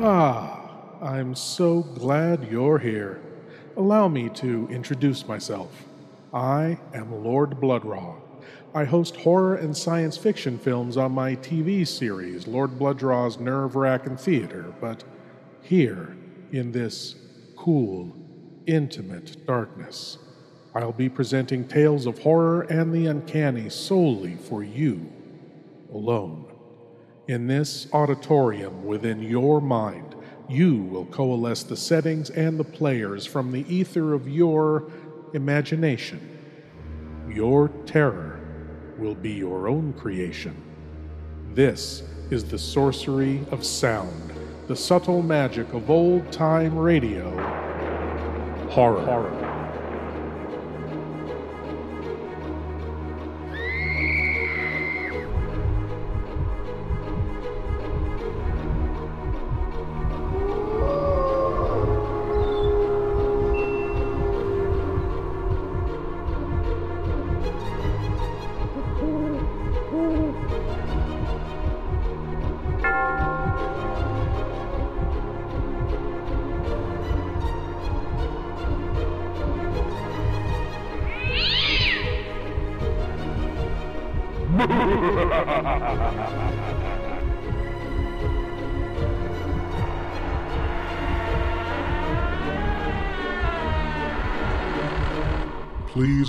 Ah, I'm so glad you're here. Allow me to introduce myself. I am Lord Blood-Rah. I host horror and science fiction films on my TV series, Lord Blood-Rah's Nerve Racking Theater, but here, in this cool, intimate darkness, I'll be presenting tales of horror and the uncanny solely for you, alone. In this auditorium within your mind, you will coalesce the settings and the players from the ether of your imagination. Your terror will be your own creation. This is the sorcery of sound, the subtle magic of old time radio. Horror. Horror.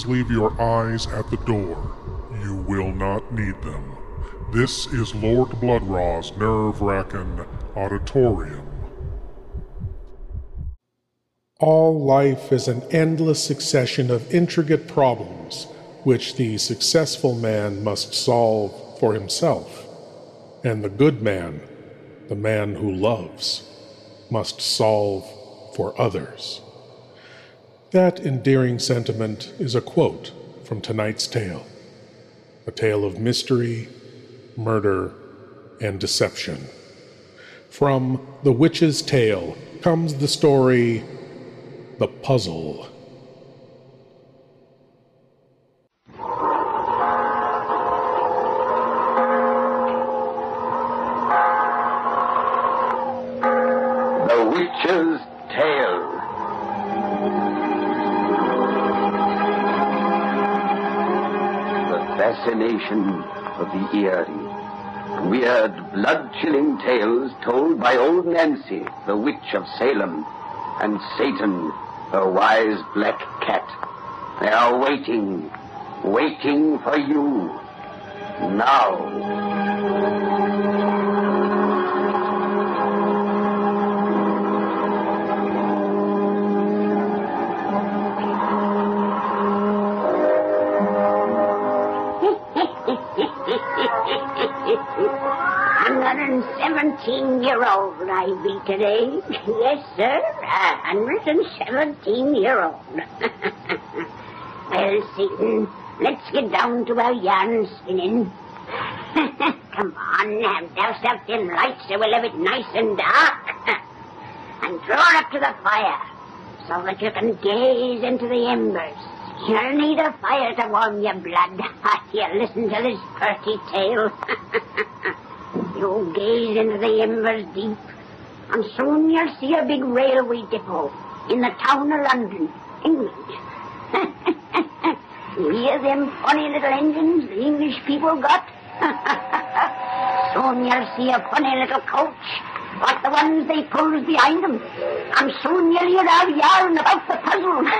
Leave your eyes at the door. You will not need them. This is Lord Blood-Rah's nerve wracking auditorium. All life is an endless succession of intricate problems which the successful man must solve for himself, and the good man, the man who loves, must solve for others. That endearing sentiment is a quote from tonight's tale a tale of mystery, murder, and deception. From The Witch's Tale comes the story The Puzzle. Fascination of the eerie, weird, blood-chilling tales told by old Nancy, the witch of Salem, and Satan, her wise black cat. They are waiting, waiting for you. Now. 17 year old I be today. yes, sir, a 117 year old. well, Satan, let's get down to our yarn spinning. Come on, have doused up them lights so we'll have it nice and dark. and draw up to the fire so that you can gaze into the embers. You'll need a fire to warm your blood. You listen to this pretty tale you gaze into the embers deep, and soon you'll see a big railway depot in the town of London, England. hear them funny little engines the English people got? soon you'll see a funny little coach like the ones they pulls behind them. And soon you'll hear our yarn about the puzzle.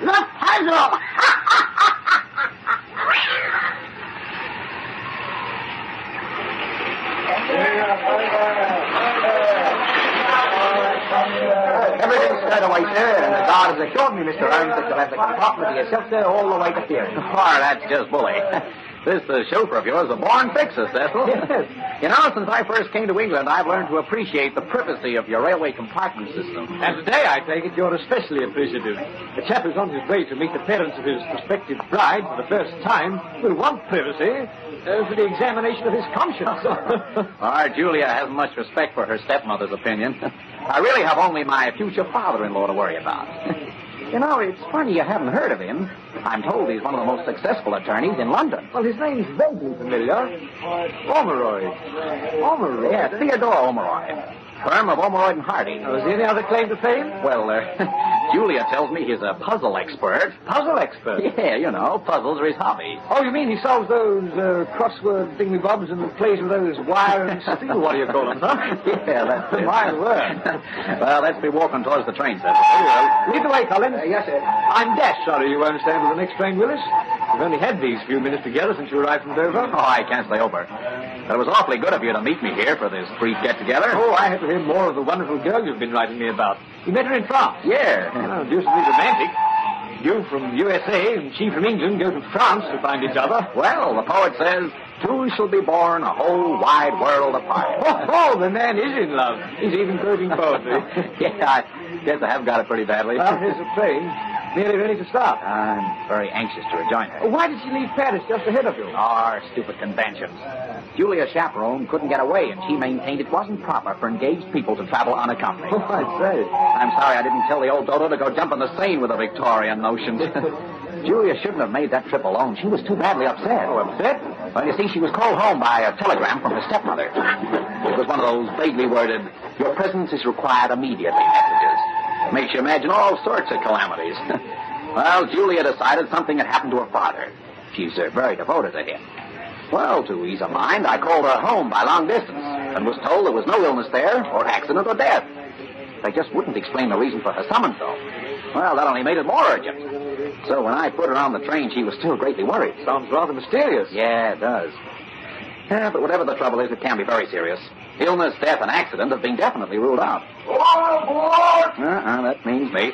the puzzle. Spread away, sir, and the guard has assured me, Mr. Holmes, that you'll have the compartment to yourself, sir, all the way to here. Oh, that's just bully. This uh, chauffeur of yours is a born fixer, Cecil. Yes. You know, since I first came to England, I've learned to appreciate the privacy of your railway compartment system. And today, I take it, you're especially appreciative. The chap who's on his way to meet the parents of his prospective bride for the first time will want privacy uh, for the examination of his conscience. Our Julia hasn't much respect for her stepmother's opinion. I really have only my future father-in-law to worry about. You know, it's funny you haven't heard of him. I'm told he's one of the most successful attorneys in London. Well, his name's vaguely familiar. Ormeroyd. Ormeroyd? Yeah, Theodore Ormeroyd. Firm of Ormeroyd and Hardy. Was there any other claim to fame? Well, uh, Julia tells me he's a puzzle expert. Puzzle expert. Yeah, you know, puzzles are his hobby. Oh, you mean he solves those uh, crossword thingy-bobs and plays with those wire and steel, what do you call them, huh? Yeah, that's it. My word. well, let's be walking towards the train. Very. Lead the way, Colin. yes, sir. I'm dashed sorry you won't stand for the next train, Willis. We've only had these few minutes together since you arrived from Dover. Oh, I can't stay over. But it was awfully good of you to meet me here for this brief get-together. Oh, I have to hear more of the wonderful girl you've been writing me about. You met her in France. Yeah. Oh, deucedly romantic. You from USA and she from England go to France to find each other. Well, the poet says, two shall be born a whole wide world apart. Oh, oh, the man is in love. He's even quoting poetry. yeah, I guess I have got it pretty badly. well, here's the train. Nearly ready to start. I'm very anxious to rejoin her. Why did she leave Paris just ahead of you? Our stupid conventions. Julia's chaperone couldn't get away, and she maintained it wasn't proper for engaged people to travel unaccompanied. Oh, I'd say. I'm sorry I didn't tell the old dodo to go jump in the Seine with the Victorian notions. Julia shouldn't have made that trip alone. She was too badly upset. Oh, upset? Well, you see, she was called home by a telegram from her stepmother. It was one of those vaguely worded, your presence is required immediately messages. Makes you imagine all sorts of calamities. well, Julia decided something had happened to her father. She's uh, very devoted to him. Well, to ease her mind, I called her home by long distance and was told there was no illness there, or accident, or death. They just wouldn't explain the reason for her summons, though. Well, that only made it more urgent. So when I put her on the train, she was still greatly worried. Sounds rather mysterious. Yeah, it does. Yeah, but whatever the trouble is, it can be very serious. Illness, death, and accident have been definitely ruled out. Uh-uh, that means me.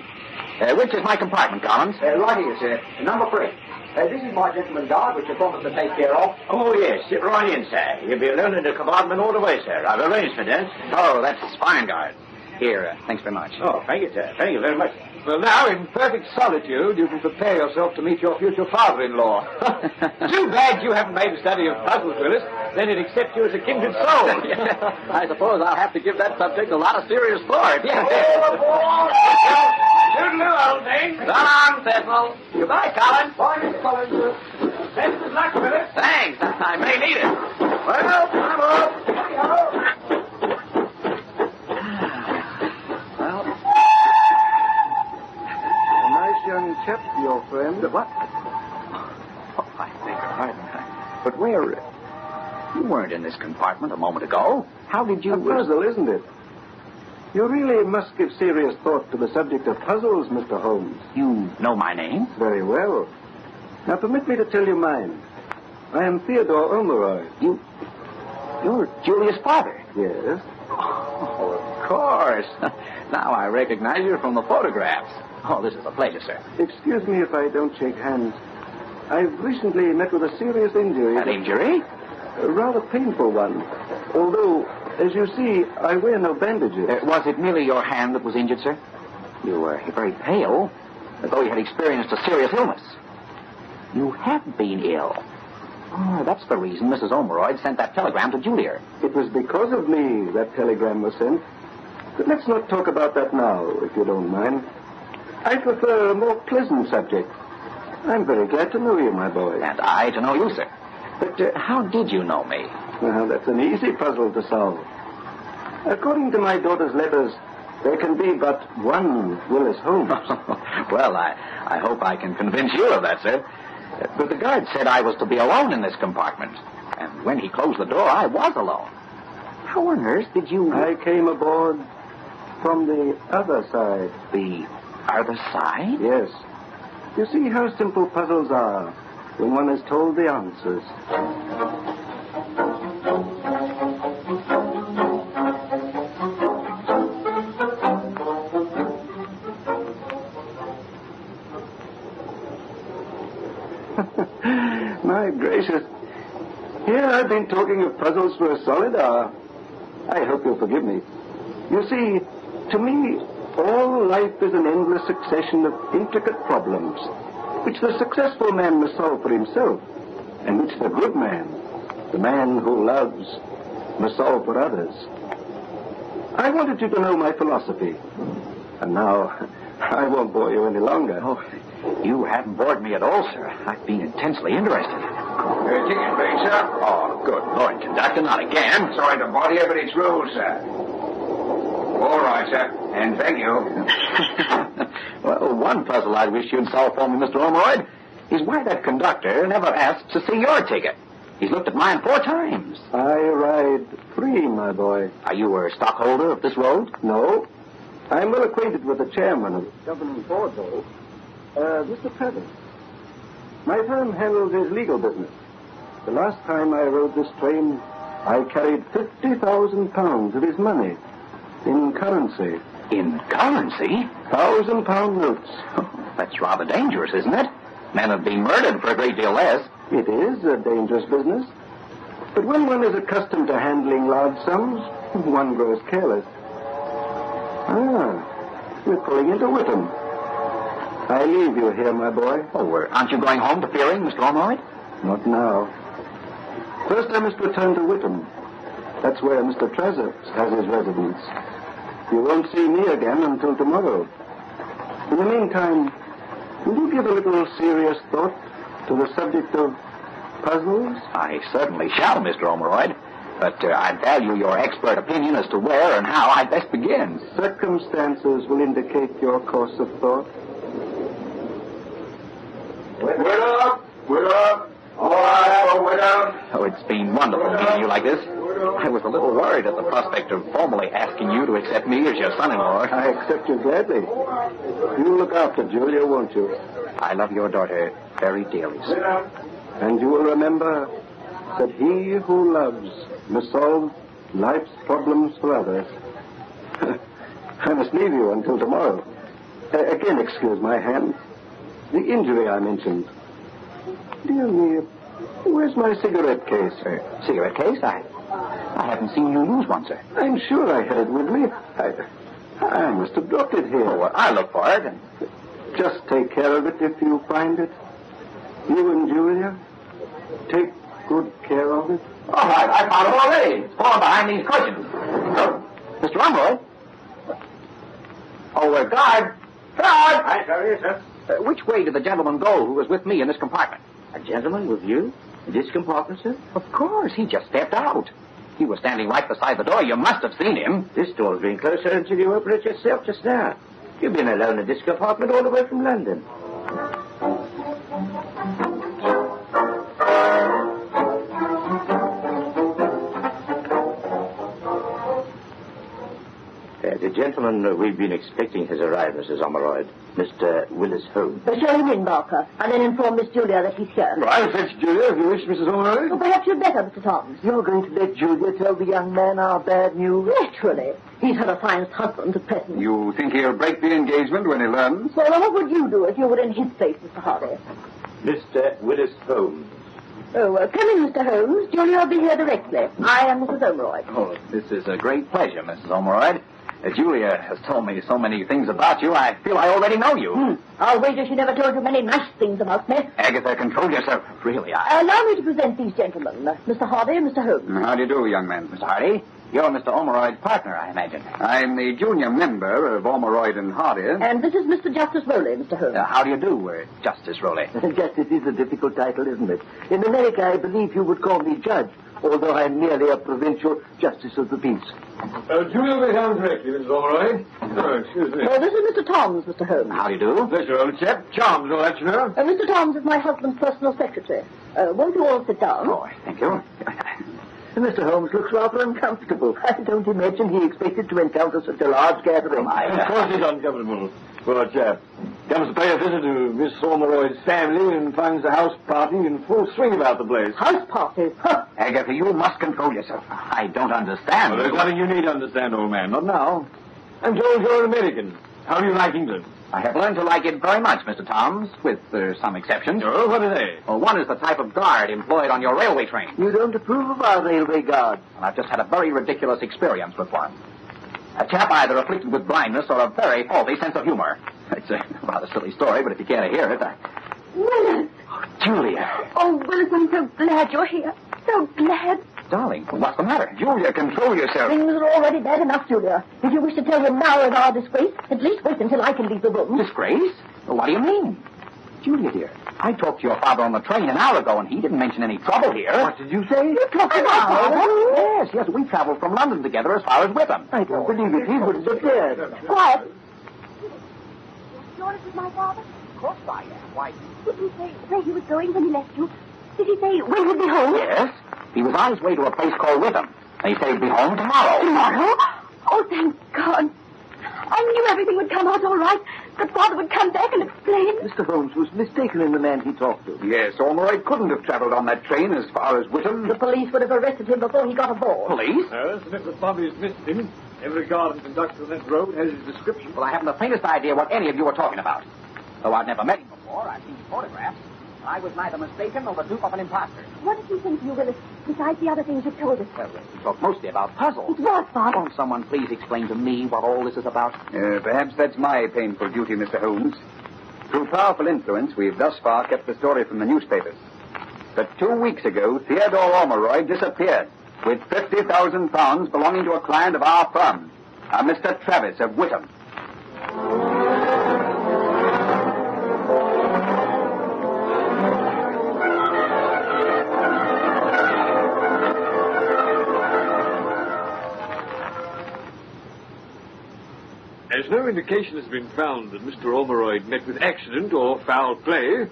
Uh, which is my compartment, Collins? Uh, right here, sir. Number three. Uh, this is my gentleman guard, which I promised to take care of. Oh, yes. Sit right in, sir. You'll be alone in the compartment all the way, sir. I've arranged for that. Oh, that's fine, guard. Here, uh, thanks very much. Oh, thank you, sir. Thank you very much. Well, now, in perfect solitude, you can prepare yourself to meet your future father-in-law. Too bad you haven't made a study of puzzles, Willis. Then he'd accept you as a kindred soul. I suppose I'll have to give that subject a lot of serious thought. Toodaloo, old thing. So long, Cecil. Goodbye, Collins. Bye, Miss Collins. Uh, best of luck, Willis. Thanks. I may need it. Well, I'm off. Well, A nice young chap, your friend. what? Oh, I beg your pardon. But where... You weren't in this compartment a moment ago. How did you... A puzzle, isn't it? You really must give serious thought to the subject of puzzles, Mr. Holmes. You know my name? Very well. Now, permit me to tell you mine. I am Theodore Omeroy. You... You're Julia's father. Yes. Oh, of course. now I recognize you from the photographs. Oh, this is a pleasure, sir. Excuse me if I don't shake hands. I've recently met with a serious injury. An injury? A rather painful one. Although, as you see, I wear no bandages. Uh, was it merely your hand that was injured, sir? You were very pale, as though you had experienced a serious illness. You have been ill. Oh, that's the reason Mrs. Ormeroyd sent that telegram to Julia. It was because of me that telegram was sent. But let's not talk about that now, if you don't mind. I prefer a more pleasant subject. I'm very glad to know you, my boy. And I to know you, sir. But uh, how did you know me? Well, that's an easy puzzle to solve. According to my daughter's letters, there can be but one Willis Holmes. well, I, I hope I can convince you of that, sir. But the guard said I was to be alone in this compartment. And when he closed the door, I was alone. How on earth did you... I came aboard from the other side. The other side? Yes. You see how simple puzzles are when one is told the answers. My gracious. Here I've been talking of puzzles for a solid hour. I hope you'll forgive me. You see, to me, all life is an endless succession of intricate problems, which the successful man must solve for himself, and which the good man, the man who loves, must solve for others. I wanted you to know my philosophy. And now, I won't bore you any longer. Oh, You haven't bored me at all, sir. I've been intensely interested. Ticket, please, sir. Oh, good Lord, conductor, not again. Sorry to bother you, but it's rules, sir. All right, sir. And thank you. well, one puzzle I'd wish you'd solve for me, Mr. Ormeroyd, is why that conductor never asked to see your ticket. He's looked at mine four times. I ride free, my boy. Are you a stockholder of this road? No. I'm well acquainted with the chairman of the governing board, though. Uh, Mr. Trevor. My firm handles his legal business. The last time I rode this train, I carried 50,000 pounds of his money in currency. In currency? Thousand pound notes. Oh, that's rather dangerous, isn't it? Men have been murdered for a great deal less. It is a dangerous business. But when one is accustomed to handling large sums, one grows careless. Ah, we're pulling into Witham. I leave you here, my boy. Oh, uh, aren't you going home to Fearing, Mr. Ormeroyd? Not now. First, I must return to Witham. That's where Mr. Trezor has his residence. You won't see me again until tomorrow. In the meantime, will you give a little serious thought to the subject of puzzles? I certainly shall, Mr. Ormeroyd. But uh, I value your expert opinion as to where and how I'd best begin. Circumstances will indicate your course of thought. We're up. We're up. All right, oh, we're down. Oh, it's been wonderful meeting you like this. I was a little worried at the prospect of formally asking you to accept me as your son-in-law. I accept you gladly. You look after Julia, won't you? I love your daughter very dearly, sir. And you will remember that he who loves must solve life's problems for others. I must leave you until tomorrow. Uh, again, excuse my hand. The injury I mentioned. Dear me, where's my cigarette case? Uh, cigarette case? I, I haven't seen you use one, sir. I'm sure I had it with me. I, I must have dropped it here. Oh, well, I'll look for it. And... Just take care of it if you find it. You and Julia, take good care of it. All right, I found it already. It's fallen behind these cushions. Mr. Rumroy. Oh, uh, guard. Guard! Hi, sir. Yes, sir. Uh, which way did the gentleman go who was with me in this compartment? A gentleman with you? In this compartment, sir? Of course. He just stepped out. He was standing right beside the door. You must have seen him. This door's been closer until you opened it yourself just now. You've been alone in this compartment all the way from London. Gentleman uh, we've been expecting has arrived, Mrs. Ormeroyd. Mr. Willis Holmes. Uh, show him in, Barker, and then inform Miss Julia that he's here. I'll fetch Julia if you wish, Mrs. Ormeroyd. Well, perhaps you'd better, Mr. Thomas. You're going to let Julia tell the young man our bad news? Naturally. He's had a fine husband at present. You think he'll break the engagement when he learns? Well, then what would you do if you were in his place, Mr. Hardy? Mr. Willis Holmes. Oh, uh, come in, Mr. Holmes. Julia will be here directly. I am Mrs. Ormeroyd. Oh, this is a great pleasure, Mrs. Ormeroyd. Uh, Julia has told me so many things about you, I feel I already know you. Hmm. I'll wager she never told you many nice things about me. Agatha, control yourself. Really, I... Allow me to present these gentlemen, uh, Mr. Hardy and Mr. Holmes. How do you do, young man? Mr. Hardy, you're Mr. Ormeroyd's partner, I imagine. I'm the junior member of Ormeroyd and Hardy. And this is Mr. Justice Rowley, Mr. Holmes. Uh, how do you do, uh, Justice Rowley? Justice is a difficult title, isn't it? In America, I believe you would call me judge, although I'm merely a provincial justice of the peace. Uh, Julia will be down directly, Mrs. Ormeroyd. Oh, excuse me. Uh, this is Mr. Toms, Mr. Holmes. How do you do? Pleasure, old chap. Charms, all that, you know. Uh, Mr. Toms is my husband's personal secretary. Uh, won't you all sit down? Oh, thank you. Mr. Holmes looks rather uncomfortable. I don't imagine he expected to encounter such a large gathering. Of course he's uncomfortable. Poor chap. Comes to pay a visit to Miss Ormeroyd's family and finds the house party in full swing about the place. House parties? Huh. Agatha, you must control yourself. I don't understand. Well, there's nothing you need to understand, old man. Not now. I'm told you're an American. How do you like England? I have learned to like it very much, Mr. Toms, with uh, some exceptions. Oh, what are they? Well, one is the type of guard employed on your railway train. You don't approve of our railway guards. And I've just had a very ridiculous experience with one. A chap either afflicted with blindness or a very faulty sense of humor. It's a rather silly story, but if you care to hear it, I... Willis! Julia! Oh, Willis, I'm so glad you're here. So glad. Darling, what's the matter? Julia, uh, control yourself. Things are already bad enough, Julia. If you wish to tell him now of our disgrace, at least wait until I can leave the room. Disgrace? What do you mean? Julia, dear, I talked to your father on the train an hour ago, and he didn't mention any trouble here. What did you say? You talked to my father? Yes, yes. We traveled from London together as far as Witham. I don't oh. believe it. He wouldn't have dared. Quiet. George is my father? Of course I am. Why? Did he say where he was going when he left you? Did he say when he'd be home? Yes. He was on his way to a place called Witham. They said he'd be home tomorrow. Tomorrow? Oh, thank God. I knew everything would come out all right. That father would come back and explain. Mr. Holmes was mistaken in the man he talked to. Yes, Ormeroyd couldn't have travelled on that train as far as Witham. The police would have arrested him before he got aboard. Police? Yes, and if the Bobbies missed him, every guard and conductor on that road has his description. Well, I haven't the faintest idea what any of you are talking about. Though I've never met him before, I've seen his photographs. I was neither mistaken nor the dupe of an imposter. What did he think of you, Willis, besides the other things you've told us? Well, we talked mostly about puzzles. It was, Father. Won't someone please explain to me what all this is about? Uh, perhaps that's my painful duty, Mr. Holmes. Through powerful influence, we've thus far kept the story from the newspapers. But two weeks ago, Theodore Ormeroyd disappeared with £50,000 belonging to a client of our firm, a Mr. Travis of Witham. No indication has been found that Mr. Ormeroyd met with accident or foul play,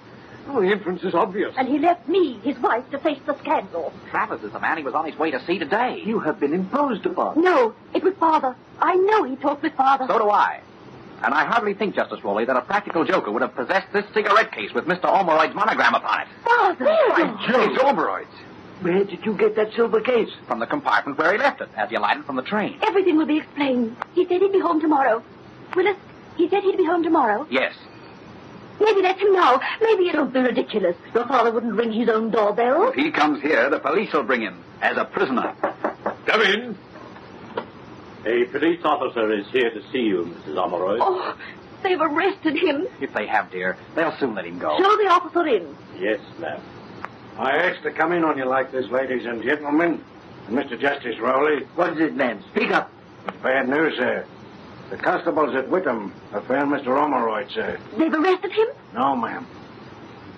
well, the inference is obvious. And he left me, his wife, to face the scandal. Travers is the man he was on his way to see today. You have been imposed upon. No, it was Father. I know he talked with Father. So do I. And I hardly think, Justice Rowley, that a practical joker would have possessed this cigarette case with Mr. Ormeroyd's monogram upon it. Father! It's Ormeroyd's. Where did you get that silver case? From the compartment where he left it, as he alighted from the train. Everything will be explained. He said he'd be home tomorrow. Willis, he said he'd be home tomorrow. Yes. Maybe let him know. Maybe it won't be ridiculous. Your father wouldn't ring his own doorbell. If he comes here, the police will bring him as a prisoner. Come in. A police officer is here to see you, Mrs. Ormeroyd. Oh, they've arrested him. If they have, dear, they'll soon let him go. Show the officer in. Yes, ma'am. I asked to come in on you like this, ladies and gentlemen. And Mr. Justice Rowley. What is it, man? Speak up. Bad news, sir. The constables at Wickham have found Mr. Ormeroyd, sir. They've arrested him? No, ma'am.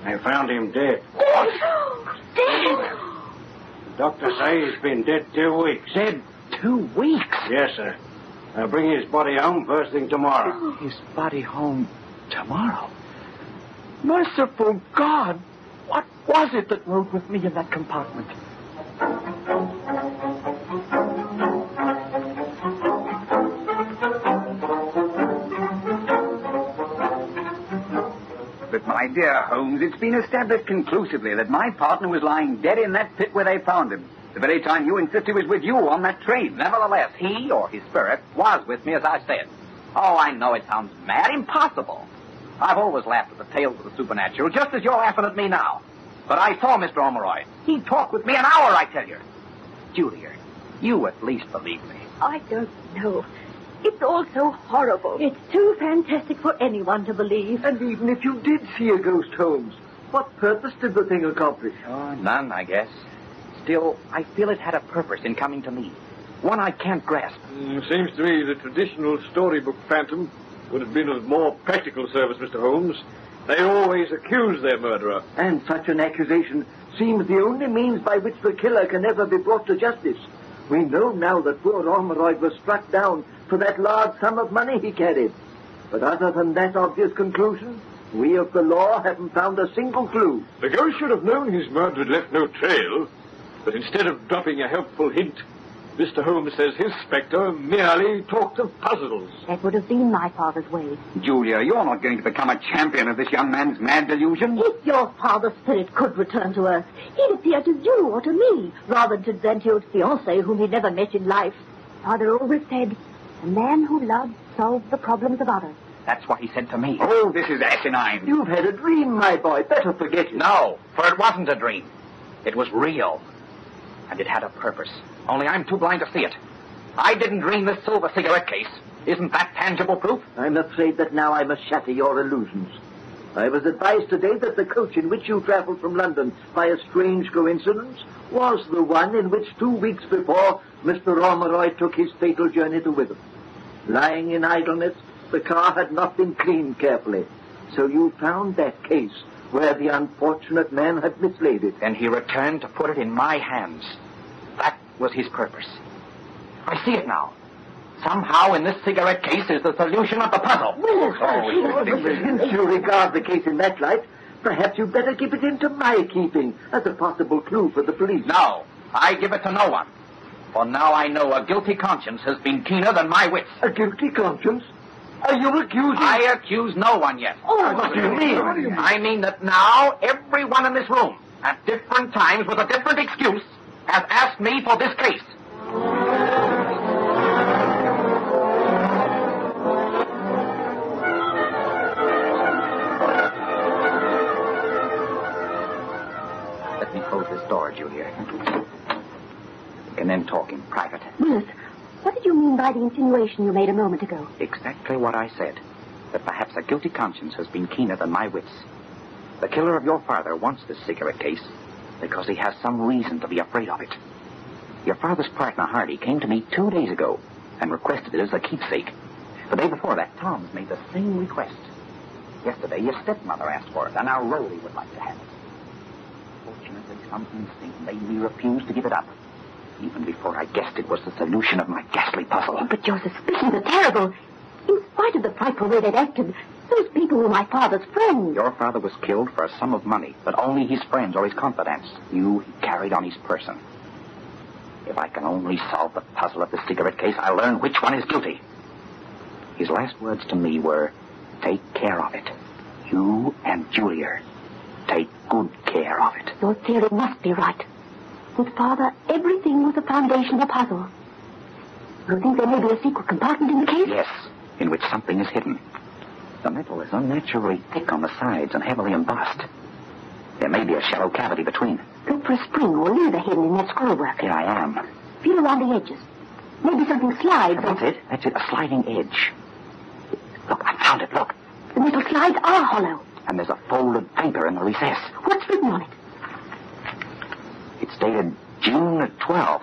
They found him dead. Oh, dead! Dead! The doctor say he's been dead two weeks. Dead two weeks? Yes, sir. They'll bring his body home first thing tomorrow. His body home tomorrow. Merciful God! What was it that rode with me in that compartment? But, my dear Holmes, it's been established conclusively that my partner was lying dead in that pit where they found him. The very time you insist he was with you on that train. Nevertheless, he, or his spirit, was with me as I said. Oh, I know it sounds mad, impossible. I've always laughed at the tales of the supernatural, just as you're laughing at me now. But I saw Mr. Ormeroyd. He talked with me an hour, I tell you. Julia, you at least believe me. Oh, I don't know. It's all so horrible. It's too fantastic for anyone to believe. And even if you did see a ghost, Holmes, what purpose did the thing accomplish? Oh, none, I guess. Still, I feel it had a purpose in coming to me. One I can't grasp. Mm, seems to me the traditional storybook phantom would have been of more practical service, Mr. Holmes. They always accuse their murderer. And such an accusation seems the only means by which the killer can ever be brought to justice. We know now that poor Ormeroyd was struck down for that large sum of money he carried. But other than that obvious conclusion, we of the law haven't found a single clue. The ghost should have known his murder had left no trail. But instead of dropping a helpful hint, Mr. Holmes says his spectre merely talked of puzzles. That would have been my father's way. Julia, you're not going to become a champion of this young man's mad delusion. If your father's spirit could return to earth, he'd appear to you or to me, rather than to Zantio's fiancée, whom he'd never met in life. Father always said, a man who loves solves the problems of others. That's what he said to me. Oh, this is asinine. You've had a dream, my boy. Better forget it. No, for it wasn't a dream. It was real. And it had a purpose. Only I'm too blind to see it. I didn't dream this silver cigarette case. Isn't that tangible proof? I'm afraid that now I must shatter your illusions. I was advised today that the coach in which you traveled from London by a strange coincidence was the one in which two weeks before Mr. Romeroy took his fatal journey to Witham. Lying in idleness, the car had not been cleaned carefully. So you found that case where the unfortunate man had mislaid it. And he returned to put it in my hands. That was his purpose. I see it now. Somehow in this cigarette case is the solution of the puzzle. Oh, since you regard the case in that light, perhaps you'd better give it into my keeping as a possible clue for the police. No, I give it to no one. For now I know a guilty conscience has been keener than my wits. A guilty conscience? Are you accusing... I accuse no one yet. Oh, what do you mean? I mean that now everyone in this room, at different times with a different excuse, has asked me for this case. Can then talk in private. Willis, what did you mean by the insinuation you made a moment ago? Exactly what I said. That perhaps a guilty conscience has been keener than my wits. The killer of your father wants this cigarette case because he has some reason to be afraid of it. Your father's partner, Hardy, came to me two days ago and requested it as a keepsake. The day before that, Toms made the same request. Yesterday, your stepmother asked for it, and now Rowley would like to have it. Fortunately, some instinct made me refuse to give it up. Even before I guessed it was the solution of my ghastly puzzle. But your suspicions are terrible. In spite of the frightful way they'd acted, those people were my father's friends. Your father was killed for a sum of money but only his friends or his confidants You he carried on his person. If I can only solve the puzzle of the cigarette case, I'll learn which one is guilty. His last words to me were, take care of it. You and Julia. Take good care of it. Your theory must be right. With father, everything was the foundation of the puzzle. You think there may be a secret compartment in the case? Yes, in which something is hidden. The metal is unnaturally thick on the sides and heavily embossed. There may be a shallow cavity between. Look for a spring or lever hidden in that scrollwork. Here I am. Feel around the edges. Maybe something slides. That's it. That's it. A sliding edge. Look, I found it. Look. The metal slides are hollow. And there's a folded paper in the recess. What's written on it? It's dated June 12th,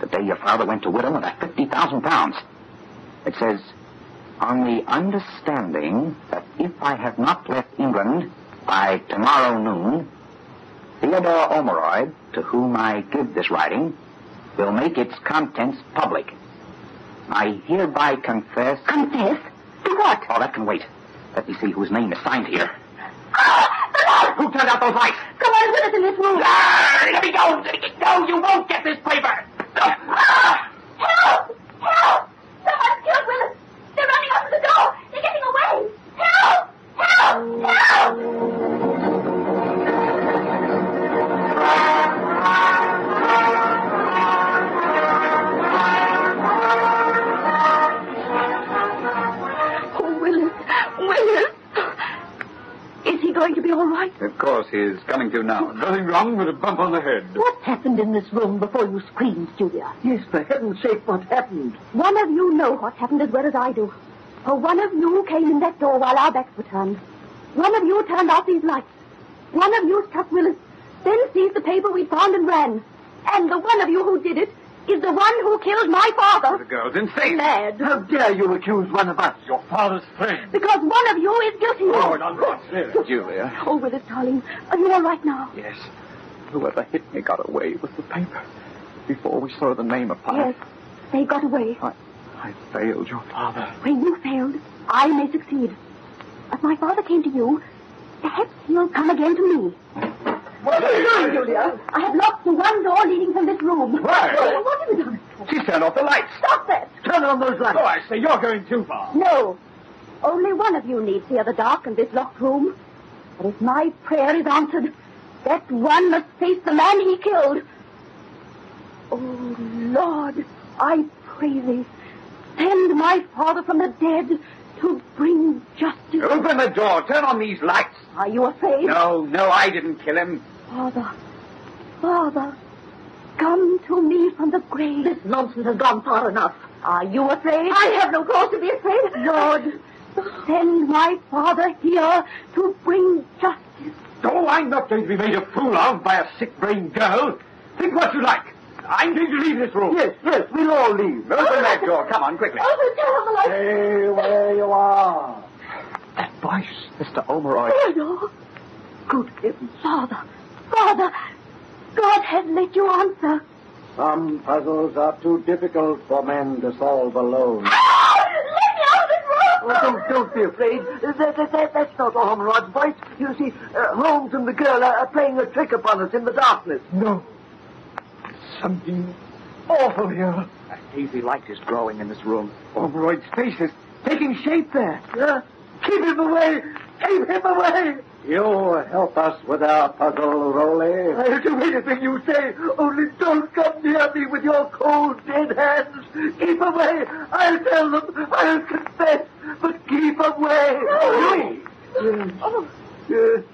the day your father went to widow with that 50,000 pounds. It says, on the understanding that if I have not left England by tomorrow noon, Theodore Ormeroyd, to whom I give this writing, will make its contents public. I hereby confess. Confess? To what? Oh, that can wait. Let me see whose name is signed here. Who turned out those lights? Come on with us in this room. Ah, let me go! Let me go! You won't get this paper! Help! Help! Someone's killed Willis! They're running up to the door! They're getting away! Help! Help! Help! All right? Of course, he's coming to now. Nothing wrong but a bump on the head. What happened in this room before you screamed, Julia? Yes, for heaven's sake, what happened? One of you know what happened as well as I do. For one of you came in that door while our backs were turned. One of you turned off these lights. One of you struck Willis, then seized the paper we found and ran. And the one of you who did it is the one who killed my father. The girl's insane. Mad. How dare you accuse one of us? Your father's friend. Because one of you is guilty. Of it. Oh, nonsense. Julia. Oh, Willis, darling, are you all right now? Yes. Whoever hit me got away with the paper before we saw the name upon Yes, they got away. I, I failed your father. When you failed, I may succeed. If my father came to you, perhaps he'll come again to me. What are you doing, Julia? I have locked the one door leading from this room. Why? What have you done? She's turned off the lights. Stop that! Turn on those lights. Oh, I say, you're going too far. No. Only one of you needs the other dark in this locked room. But if my prayer is answered, that one must face the man he killed. Oh, Lord, I pray thee, send my father from the dead to bring justice. Open the door. Turn on these lights. Are you afraid? No, no, I didn't kill him. Father, Father, come to me from the grave. This nonsense has gone far enough. Are you afraid? I have no cause to be afraid. Lord, send my father here to bring justice. Oh, I'm not going to be made a fool of by a sick-brained girl. Think what you like. I'm going to leave this room. Yes, yes, we'll all leave. Open oh, that door. Come on, quickly. Oh, turn the light. Stay where you are. That voice, Mr. Omeroy. Theodore! Good heavens, Father! Father! God has let you answer. Some puzzles are too difficult for men to solve alone. Oh, don't, don't be afraid. That, that, that, that's not Ormerod's voice. You see, uh, Holmes and the girl are, are playing a trick upon us in the darkness. No. Something awful here. A hazy light is growing in this room. Ormeroyd's face is taking shape there. Yeah? Keep him away! Keep him away! You help us with our puzzle, Rowley. I'll do anything you say. Only don't come near me with your cold, dead hands. Keep away. I'll tell them. I'll confess. But keep away. You! Yes. Oh. Yes.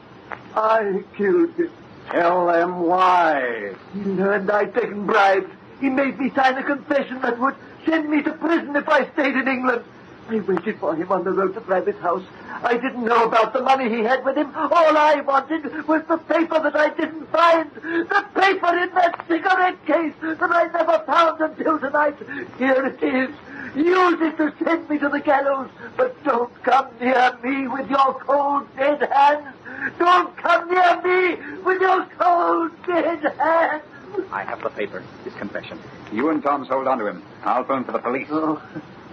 I killed him. Tell them why. He learned I'd taken bribes. He made me sign a confession that would send me to prison if I stayed in England. I waited for him on the road to Rabbit's house. I didn't know about the money he had with him. All I wanted was the paper that I didn't find. The paper in that cigarette case that I never found until tonight. Here it is. Use it to send me to the gallows. But don't come near me with your cold, dead hands. Don't come near me with your cold, dead hands. I have the paper, his confession. You and Toms hold on to him. I'll phone for the police. Oh,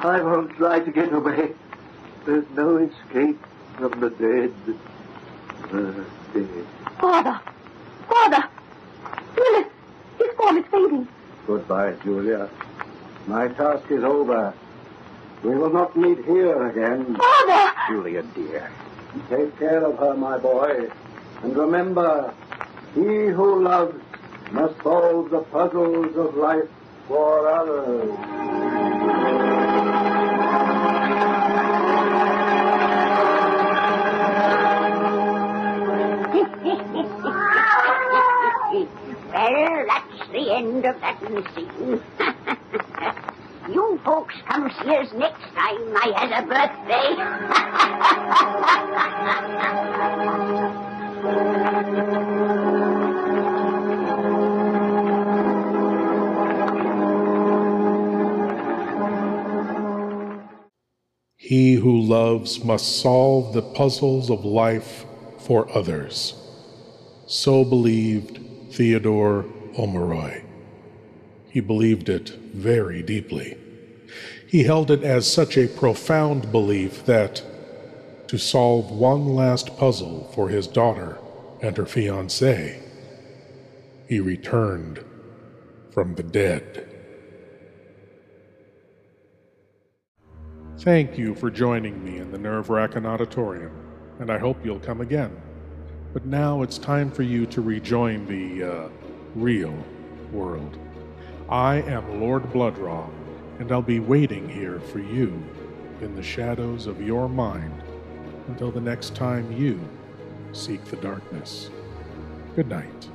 I won't try to get away. There's no escape from the dead. The dead. Father! Father! Willis! His form is fading. Goodbye, Julia. My task is over. We will not meet here again. Father! Julia, dear. Take care of her, my boy. And remember, he who loves must solve the puzzles of life for others. End of that scene. you folks come see us next time I a He who loves must solve the puzzles of life for others. So believed Theodore Omeroy. He believed it very deeply. He held it as such a profound belief that to solve one last puzzle for his daughter and her fiancé, he returned from the dead. Thank you for joining me in the Nerve Racking Auditorium, and I hope you'll come again. But now it's time for you to rejoin the uh, real world. I am Lord Blood-Rah, and I'll be waiting here for you in the shadows of your mind until the next time you seek the darkness. Good night.